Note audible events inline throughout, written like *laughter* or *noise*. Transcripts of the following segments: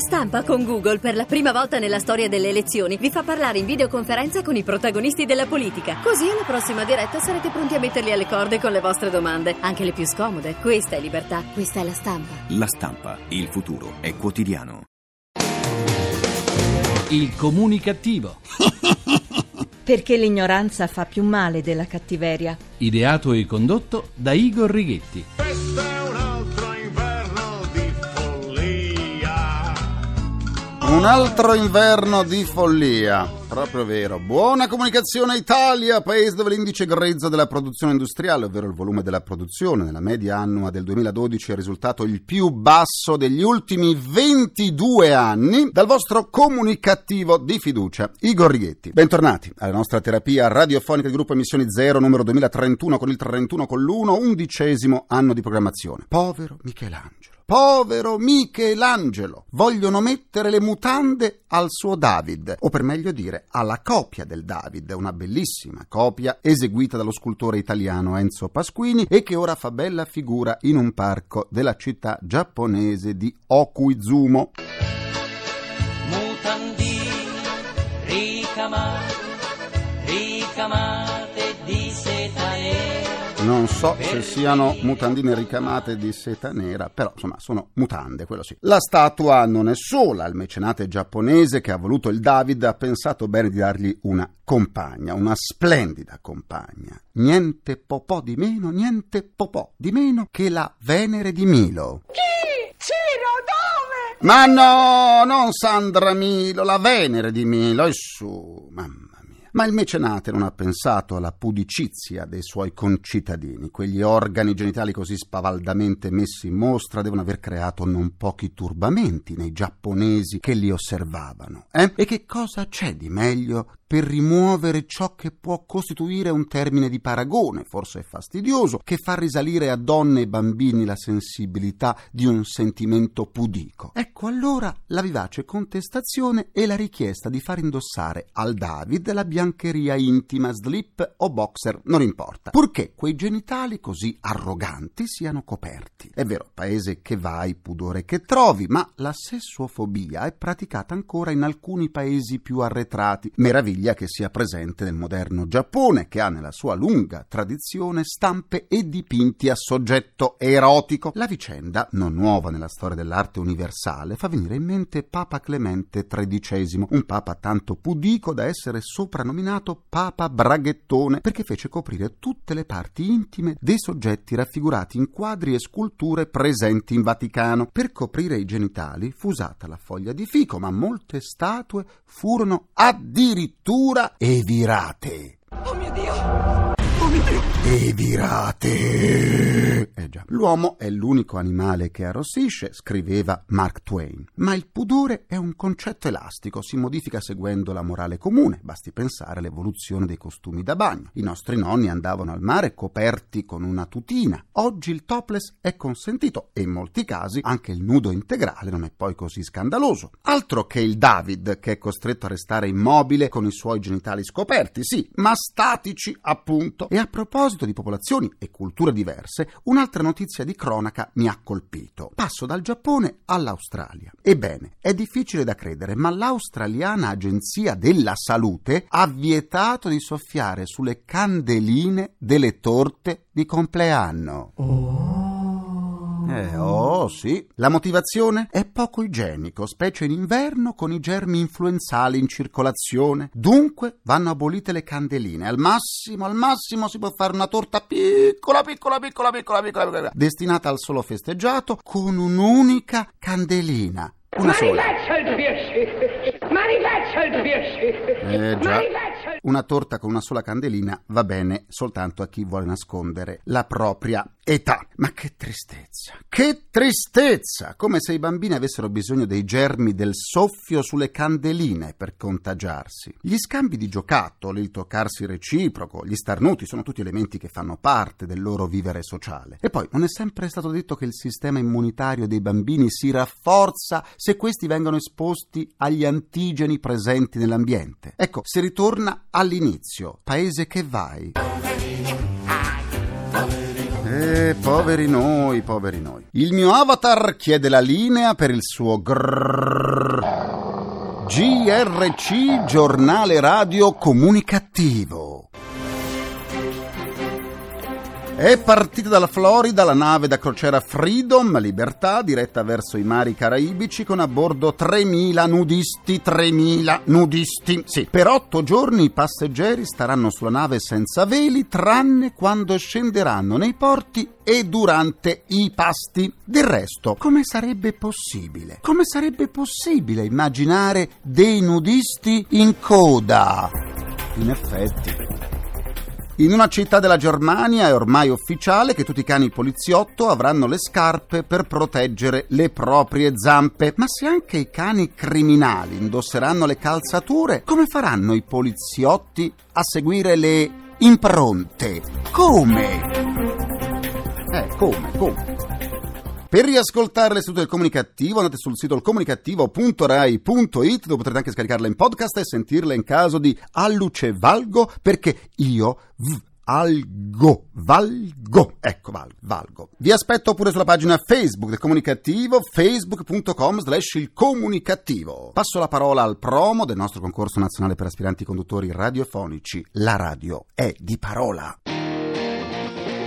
stampa con Google per la prima volta nella storia delle elezioni vi fa parlare in videoconferenza con i protagonisti della politica. Così alla prossima diretta sarete pronti a metterli alle corde con le vostre domande, anche le più scomode. Questa è libertà, questa è la stampa. La stampa, il futuro è quotidiano. Il comunicativo. *laughs* Perché l'ignoranza fa più male della cattiveria. Ideato e condotto da Igor Righetti. Un altro inverno di follia, proprio vero. Buona comunicazione Italia, paese dove l'indice grezzo della produzione industriale, ovvero il volume della produzione nella media annua del 2012 è risultato il più basso degli ultimi 22 anni, dal vostro comunicativo di fiducia, Igor Righetti. Bentornati alla nostra terapia radiofonica di gruppo Emissioni Zero, numero 2031 con il 31 con l'1, undicesimo anno di programmazione. Povero Michelangelo. Povero Michelangelo! Vogliono mettere le mutande al suo David, o per meglio dire alla copia del David, una bellissima copia eseguita dallo scultore italiano Enzo Pasquini e che ora fa bella figura in un parco della città giapponese di Okuizumo. mutandine ricamate, ricamate di seta nera. Non so se siano mutandine ricamate di seta nera, però insomma sono mutande, quello sì. La statua non è sola, il mecenate giapponese che ha voluto il David ha pensato bene di dargli una compagna, una splendida compagna. Niente popò di meno, niente popò di meno che la Venere di Milo. Ma no, non Sandra Milo, la Venere di Milo, e su, mamma. Ma il mecenate non ha pensato alla pudicizia dei suoi concittadini. Quegli organi genitali così spavaldamente messi in mostra devono aver creato non pochi turbamenti nei giapponesi che li osservavano. Eh? E che cosa c'è di meglio per rimuovere ciò che può costituire un termine di paragone, forse fastidioso, che fa risalire a donne e bambini la sensibilità di un sentimento pudico. Ecco allora la vivace contestazione e la richiesta di far indossare al David la biancheria intima, slip o boxer, non importa, purché quei genitali così arroganti siano coperti. È vero, paese che vai, pudore che trovi, ma la sessuofobia è praticata ancora in alcuni paesi più arretrati. Meraviglia che sia presente nel moderno Giappone, che ha nella sua lunga tradizione stampe e dipinti a soggetto erotico. La vicenda, non nuova nella storia dell'arte universale, fa venire in mente Papa Clemente XIII, un papa tanto pudico da essere soprannominato Papa Braghettone, perché fece coprire tutte le parti intime dei soggetti raffigurati in quadri e sculture presenti in Vaticano. Per coprire i genitali fu usata la foglia di fico, ma molte statue furono addirittura evirate. Oh mio Dio! Oh mio Dio! Evirate! Eh già. L'uomo è l'unico animale che arrossisce, scriveva Mark Twain. Ma il pudore è un concetto elastico, si modifica seguendo la morale comune. Basti pensare all'evoluzione dei costumi da bagno. I nostri nonni andavano al mare coperti con una tutina. Oggi il topless è consentito e in molti casi anche il nudo integrale non è poi così scandaloso. Altro che il David che è costretto a restare immobile con i suoi genitali scoperti, sì, ma statici appunto. E a proposito di popolazioni e culture diverse, un'altra notizia di cronaca mi ha colpito. Passo dal Giappone all'Australia. Ebbene, è difficile da credere, ma l'australiana Agenzia della Salute ha vietato di soffiare sulle candeline delle torte di compleanno. Eh, oh, sì. La motivazione è poco igienico, specie in inverno con i germi influenzali in circolazione. Dunque vanno abolite le candeline. Al massimo, al massimo si può fare una torta piccola, piccola, piccola, piccola, piccola, piccola destinata al solo festeggiato con un'unica candelina. Una sola. Birschi! Manifaccia il Birschi! Eh già. Una torta con una sola candelina va bene soltanto a chi vuole nascondere la propria età. Ma che tristezza! Che tristezza! Come se i bambini avessero bisogno dei germi del soffio sulle candeline per contagiarsi. Gli scambi di giocattoli, il toccarsi reciproco, gli starnuti sono tutti elementi che fanno parte del loro vivere sociale. E poi non è sempre stato detto che il sistema immunitario dei bambini si rafforza se questi vengono esposti agli antigeni presenti nell'ambiente. Ecco, si ritorna all'inizio. Paese che vai. Eh, poveri noi, poveri noi. Il mio avatar chiede la linea per il suo grrrr. GRC, giornale radio comunicativo. È partita dalla Florida la nave da crociera Freedom, Libertà, diretta verso i mari caraibici con a bordo 3.000 nudisti, 3.000 nudisti. Sì, per otto giorni i passeggeri staranno sulla nave senza veli, tranne quando scenderanno nei porti e durante i pasti. Del resto, come sarebbe possibile? Come sarebbe possibile immaginare dei nudisti in coda? In effetti. In una città della Germania è ormai ufficiale che tutti i cani poliziotto avranno le scarpe per proteggere le proprie zampe. Ma se anche i cani criminali indosseranno le calzature, come faranno i poliziotti a seguire le impronte? Come? Eh, come, come? Per riascoltare l'istituto del comunicativo andate sul sito ilcomunicativo.rai.it dove potrete anche scaricarla in podcast e sentirla in caso di alluce valgo perché io v- algo, valgo, ecco valgo, valgo. Vi aspetto pure sulla pagina Facebook del comunicativo facebook.com slash il comunicativo. Passo la parola al promo del nostro concorso nazionale per aspiranti conduttori radiofonici. La radio è di parola.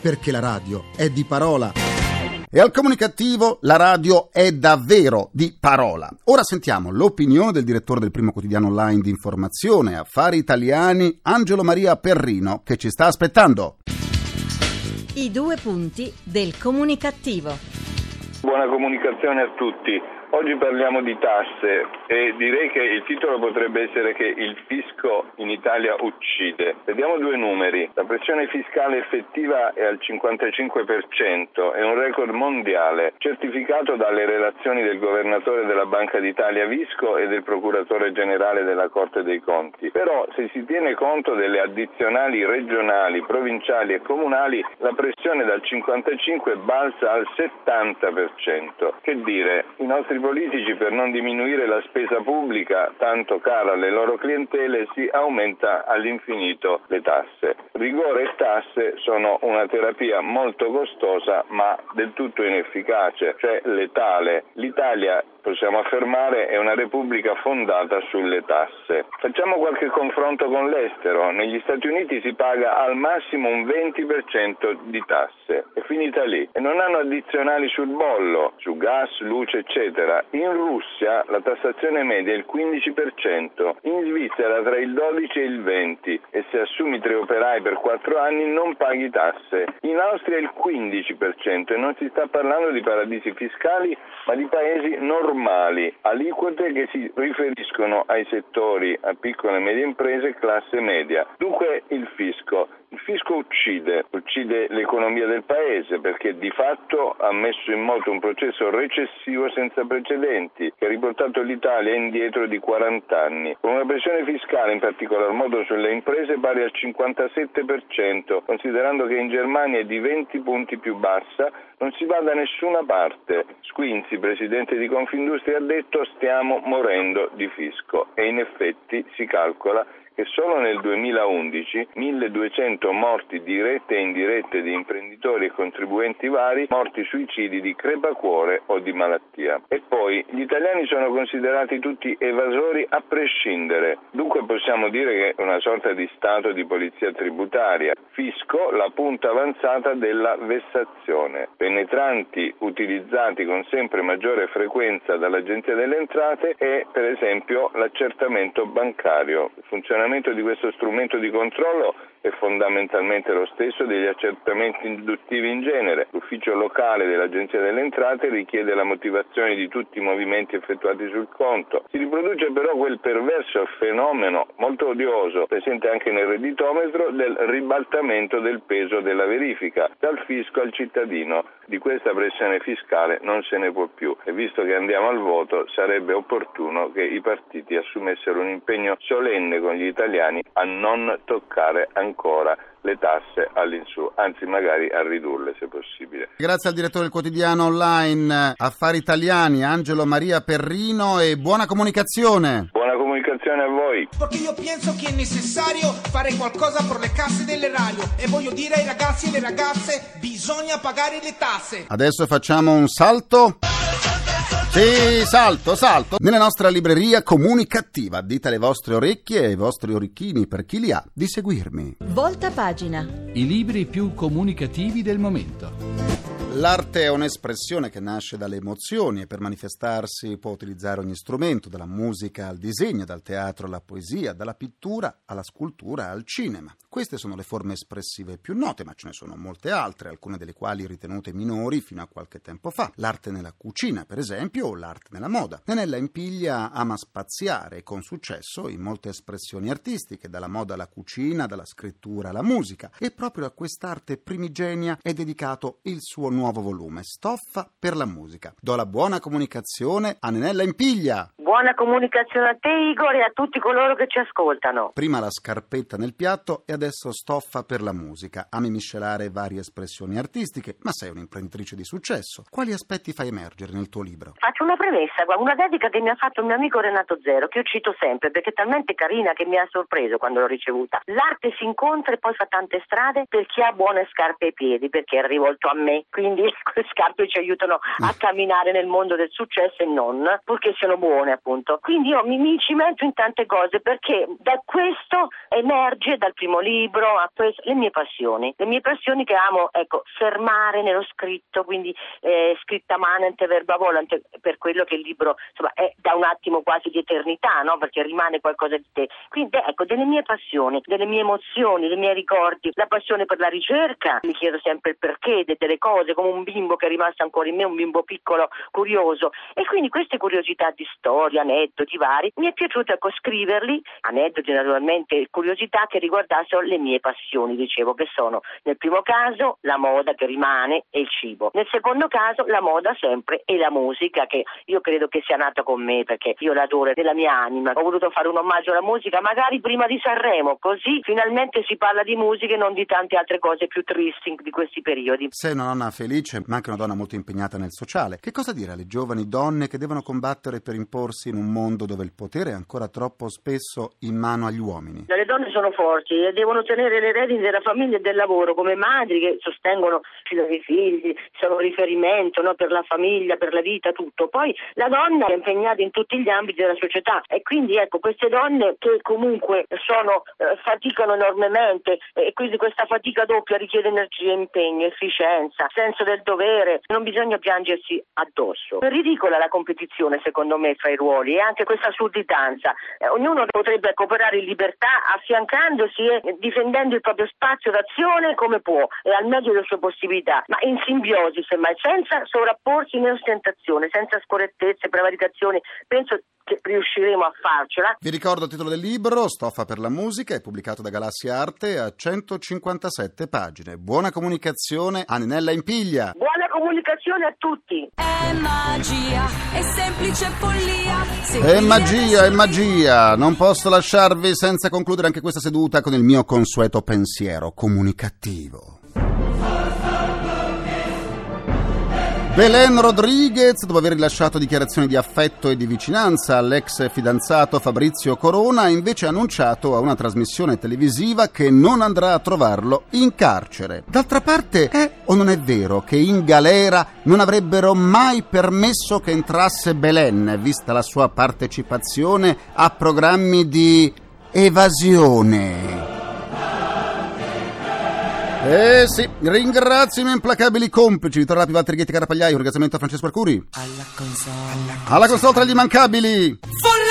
perché la radio è di parola. E al comunicativo la radio è davvero di parola. Ora sentiamo l'opinione del direttore del primo quotidiano online di informazione Affari Italiani, Angelo Maria Perrino, che ci sta aspettando. I due punti del comunicativo. Buona comunicazione a tutti. Oggi parliamo di tasse e direi che il titolo potrebbe essere che il fisco in Italia uccide. Vediamo due numeri. La pressione fiscale effettiva è al 55%, è un record mondiale, certificato dalle relazioni del governatore della Banca d'Italia Visco e del procuratore generale della Corte dei Conti. Però se si tiene conto delle addizionali regionali, provinciali e comunali, la pressione dal 55 balza al 70%. Che dire, i nostri politici per non diminuire la spesa pubblica, tanto cara alle loro clientele, si aumenta all'infinito le tasse. Rigore e tasse sono una terapia molto costosa ma del tutto inefficace, cioè letale. L'Italia possiamo affermare è una repubblica fondata sulle tasse. Facciamo qualche confronto con l'estero. Negli Stati Uniti si paga al massimo un 20% di tasse. È finita lì. E non hanno addizionali sul bollo, su gas, luce, eccetera. In Russia la tassazione media è il 15%, in Svizzera tra il 12 e il 20% e se assumi tre operai per quattro anni non paghi tasse. In Austria è il 15% e non si sta parlando di paradisi fiscali ma di paesi normali, aliquote che si riferiscono ai settori a piccole e medie imprese classe media. Dunque il fisco. Il fisco uccide, uccide l'economia del paese perché di fatto ha messo in moto un processo recessivo senza precedenti che ha riportato l'Italia indietro di 40 anni, con una pressione fiscale in particolar modo sulle imprese pari al 57%, considerando che in Germania è di 20 punti più bassa, non si va da nessuna parte. Squinzi, presidente di Confindustria, ha detto stiamo morendo di fisco e in effetti si calcola che solo nel 2011 1200 morti dirette e indirette di imprenditori e contribuenti vari, morti suicidi di crepacuore o di malattia. E poi gli italiani sono considerati tutti evasori a prescindere, dunque possiamo dire che è una sorta di stato di polizia tributaria. Fisco, la punta avanzata della vessazione. Penetranti utilizzati con sempre maggiore frequenza dall'Agenzia delle Entrate è per esempio l'accertamento bancario. Il funzionamento di questo strumento di controllo è fondamentalmente lo stesso degli accertamenti induttivi in genere. L'ufficio locale dell'Agenzia delle Entrate richiede la motivazione di tutti i movimenti effettuati sul conto. Si riproduce però quel perverso fenomeno molto odioso presente anche nel redditometro del ribaltamento del peso della verifica dal fisco al cittadino. Di questa pressione fiscale non se ne può più e visto che andiamo al voto sarebbe opportuno che i partiti assumessero un impegno solenne con gli italiani a non toccare ancora le tasse all'insù, anzi magari a ridurle se possibile. Grazie al direttore del quotidiano online Affari Italiani, Angelo Maria Perrino e buona comunicazione. Buona comunicazione a voi. Perché io penso che è necessario fare qualcosa per le casse delle radio e voglio dire ai ragazzi e alle ragazze bisogna pagare le tasse. Adesso facciamo un salto. Sì, salto, salto. Nella nostra libreria comunicativa, dite alle vostre orecchie e ai vostri orecchini, per chi li ha, di seguirmi. Volta pagina. I libri più comunicativi del momento. L'arte è un'espressione che nasce dalle emozioni e per manifestarsi può utilizzare ogni strumento, dalla musica al disegno, dal teatro alla poesia, dalla pittura alla scultura al cinema. Queste sono le forme espressive più note, ma ce ne sono molte altre, alcune delle quali ritenute minori fino a qualche tempo fa. L'arte nella cucina, per esempio, o l'arte nella moda. Nenella Impiglia ama spaziare con successo in molte espressioni artistiche, dalla moda alla cucina, dalla scrittura alla musica, e proprio a quest'arte primigenia è dedicato il suo nuovo volume, Stoffa per la musica. Do la buona comunicazione a Nenella Impiglia. Buona comunicazione a te Igor e a tutti coloro che ci ascoltano. Prima la scarpetta nel piatto e adesso stoffa per la musica. Ami miscelare varie espressioni artistiche, ma sei un'imprenditrice di successo. Quali aspetti fai emergere nel tuo libro? Faccio una premessa, una dedica che mi ha fatto il mio amico Renato Zero, che io cito sempre perché è talmente carina che mi ha sorpreso quando l'ho ricevuta. L'arte si incontra e poi fa tante strade per chi ha buone scarpe ai piedi, perché è rivolto a me. Quindi le scarpe ci aiutano a camminare nel mondo del successo e non, purché siano buone appunto. Quindi io mi, mi cimento in tante cose perché da questo emerge dal primo libro a questo, le mie passioni, le mie passioni che amo, ecco, fermare nello scritto, quindi eh, scritta manente verba volante, per quello che il libro insomma è da un attimo quasi di eternità, no? Perché rimane qualcosa di te. Quindi ecco, delle mie passioni, delle mie emozioni, dei miei ricordi, la passione per la ricerca, mi chiedo sempre il perché de- delle cose, come un bimbo che è rimasto ancora in me, un bimbo piccolo, curioso. E quindi queste curiosità di storia, aneddoti vari, mi è piaciuto ecco scriverli, aneddoti naturalmente, curiosità che riguardassero le mie passioni, dicevo, che sono nel primo caso la moda che rimane e il cibo, nel secondo caso la moda sempre e la musica che io credo che sia nata con me perché io l'adoro della mia anima. Ho voluto fare un omaggio alla musica, magari prima di Sanremo, così finalmente si parla di musica e non di tante altre cose più tristi di questi periodi. Sei una donna felice, ma anche una donna molto impegnata nel sociale. Che cosa dire alle giovani donne che devono combattere per imporsi in un mondo dove il potere è ancora troppo spesso in mano agli uomini? Le donne sono forti e devono tenere le redini della famiglia e del lavoro come madri che sostengono i figli, sono riferimento no, per la famiglia, per la vita, tutto. Poi la donna è impegnata in tutti gli ambiti della società e quindi ecco queste donne che comunque sono, eh, faticano enormemente e quindi questa fatica doppia richiede energia, impegno, efficienza, senso del dovere, non bisogna piangersi addosso. È ridicola la competizione secondo me fra i ruoli e anche questa sudditanza. Eh, ognuno potrebbe cooperare in libertà affiancandosi e difendendo il proprio spazio d'azione come può e al meglio delle sue possibilità, ma in simbiosi semmai, senza sovrapporsi in ostentazione, senza scorrettezze, prevaricazioni. Penso che riusciremo a farcela. Vi ricordo il titolo del libro, Stoffa per la musica, è pubblicato da Galassia Arte a 157 pagine. Buona comunicazione a Ninella Impiglia. Buona comunicazione a tutti. È magia, è semplice follia. È magia, è magia. Non posso lasciarvi senza concludere anche questa seduta con il mio consueto pensiero comunicativo. Belen Rodriguez, dopo aver rilasciato dichiarazioni di affetto e di vicinanza all'ex fidanzato Fabrizio Corona, ha invece annunciato a una trasmissione televisiva che non andrà a trovarlo in carcere. D'altra parte, è o non è vero che in galera non avrebbero mai permesso che entrasse Belen, vista la sua partecipazione a programmi di evasione? Eh sì, ringrazio i miei implacabili complici, Vittorio Lapi, Valtteri Ghetti, Carapagliai, un ringraziamento a Francesco Arcuri. Alla console. Alla console tra gli immancabili. Folletti!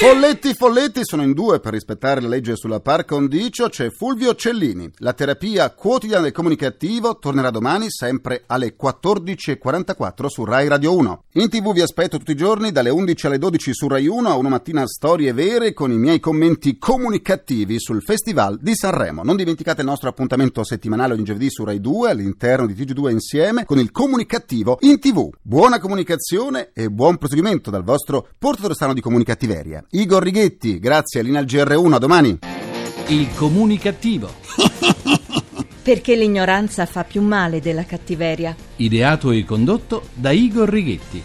Folletti! Folletti, sono in due per rispettare la legge sulla par condicio. C'è Fulvio Cellini. La terapia quotidiana del comunicativo tornerà domani sempre alle 14.44 su Rai Radio 1. In tv vi aspetto tutti i giorni dalle 11 alle 12 su Rai 1 a una mattina storie vere con i miei commenti comunicativi sul Festival di Sanremo. Non dimenticate il nostro appuntamento settimanale ogni giovedì su Rai 2 all'interno di TG2 insieme con il comunicativo in tv. Buona comunicazione e buon proseguimento dal vostro portatore sano di comunicativeria. Igor Righetti, grazie, linea al GR1, a domani. Il comunicativo. *laughs* Perché l'ignoranza fa più male della cattiveria. Ideato e condotto da Igor Righetti.